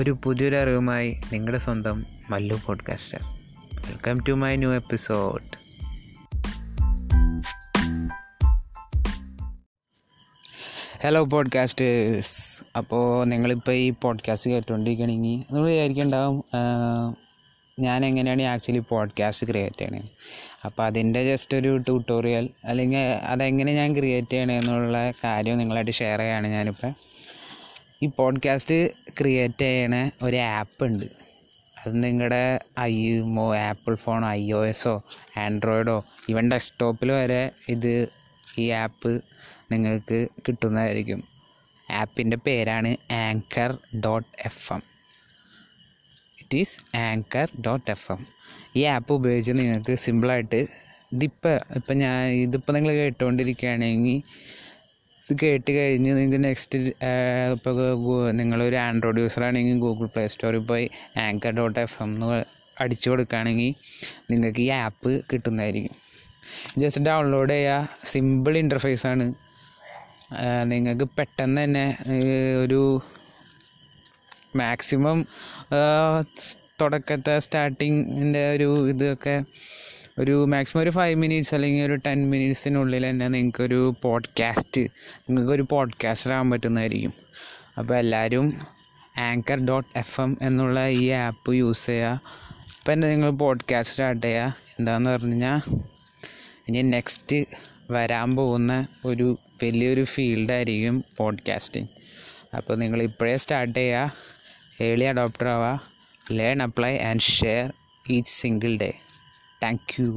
ഒരു പുതിയൊരു അറിവുമായി നിങ്ങളുടെ സ്വന്തം Mallu podcaster welcome to my new episode hello podcasters അപ്പോൾ നിങ്ങളിപ്പോൾ ഈ പോഡ്കാസ്റ്റ് കേട്ടുകൊണ്ടിരിക്കണമെങ്കിൽ നിങ്ങൾ വിചാരിക്കുന്നുണ്ടാവും ഞാൻ എങ്ങനെയാണ് ആക്ച്വലി പോഡ്കാസ്റ്റ് ക്രിയേറ്റ് ചെയ്യണത് അപ്പോൾ അതിന്റെ ജസ്റ്റ് ഒരു ട്യൂട്ടോറിയൽ അല്ലെങ്കിൽ അതെങ്ങനെ ഞാൻ ക്രിയേറ്റ് ചെയ്യണേ എന്നുള്ള കാര്യം നിങ്ങളായിട്ട് ഷെയർ ചെയ്യുകയാണ് ഞാനിപ്പോൾ ഈ പോഡ്കാസ്റ്റ് ക്രിയേറ്റ് ചെയ്യണ ഒരു ആപ്പ് ഉണ്ട്. അത് നിങ്ങളുടെ ഐ മോ ആപ്പിൾ ഫോൺ ഐ ഒ എസോ ആൻഡ്രോയിഡോ ഈവൻ ഡെസ്ക്ടോപ്പിൽ വരെ ഇത് ഈ ആപ്പ് നിങ്ങൾക്ക് കിട്ടുന്നതായിരിക്കും. ആപ്പിന്റെ പേരാണ് anchor dot F M it is anchor dot F M ഈ ആപ്പ് ഉപയോഗിച്ച് നിങ്ങൾക്ക് സിമ്പിളായിട്ട് ഇതിപ്പോൾ ഇപ്പം ഞാൻ ഇതിപ്പോൾ നിങ്ങൾ കേട്ടുകൊണ്ടിരിക്കുകയാണെങ്കിൽ ഇത് കേട്ട് കഴിഞ്ഞ് നിങ്ങൾക്ക് നെക്സ്റ്റ് ഇപ്പോൾ നിങ്ങളൊരു ആൻഡ്രോയിഡ് യൂസർ ആണെങ്കിൽ ഗൂഗിൾ പ്ലേ സ്റ്റോറിൽ പോയി ആങ്കർ ഡോട്ട് എഫ് എം എന്ന് അടിച്ചു കൊടുക്കുകയാണെങ്കിൽ നിങ്ങൾക്ക് ഈ ആപ്പ് കിട്ടുന്നതായിരിക്കും. ജസ്റ്റ് ഡൗൺലോഡ് ചെയ്യുക സിമ്പിൾ ഇന്റർഫേസ് ആണ്. നിങ്ങൾക്ക് പെട്ടെന്ന് തന്നെ ഒരു മാക്സിമം തുടക്കത്തെ സ്റ്റാർട്ടിങ്ങിന്റെ ഒരു ഇതൊക്കെ ഒരു മാക്സിമം ഒരു ഫൈവ് മിനിറ്റ്സ് അല്ലെങ്കിൽ ഒരു ടെൻ മിനിറ്റ്സിനുള്ളിൽ തന്നെ നിങ്ങൾക്കൊരു പോഡ്കാസ്റ്റ് നിങ്ങൾക്കൊരു പോഡ്കാസ്റ്റർ ആകാൻ പറ്റുന്നതായിരിക്കും. അപ്പോൾ എല്ലാവരും ആങ്കർ ഡോട്ട് എഫ് എം എന്നുള്ള ഈ ആപ്പ് യൂസ് ചെയ്യുക. ഇപ്പം തന്നെ നിങ്ങൾ പോഡ്കാസ്റ്റ് സ്റ്റാർട്ട് ചെയ്യുക. എന്താണെന്ന് പറഞ്ഞു കഴിഞ്ഞാൽ ഇനി നെക്സ്റ്റ് വരാൻ പോകുന്ന ഒരു വലിയൊരു ഫീൽഡായിരിക്കും പോഡ്കാസ്റ്റിംഗ് അപ്പോൾ നിങ്ങൾ ഇപ്പോഴേ സ്റ്റാർട്ട് ചെയ്യുക. ഏർലി അഡോപ്റ്റർ ആവുക. Learn apply and share each single day thank you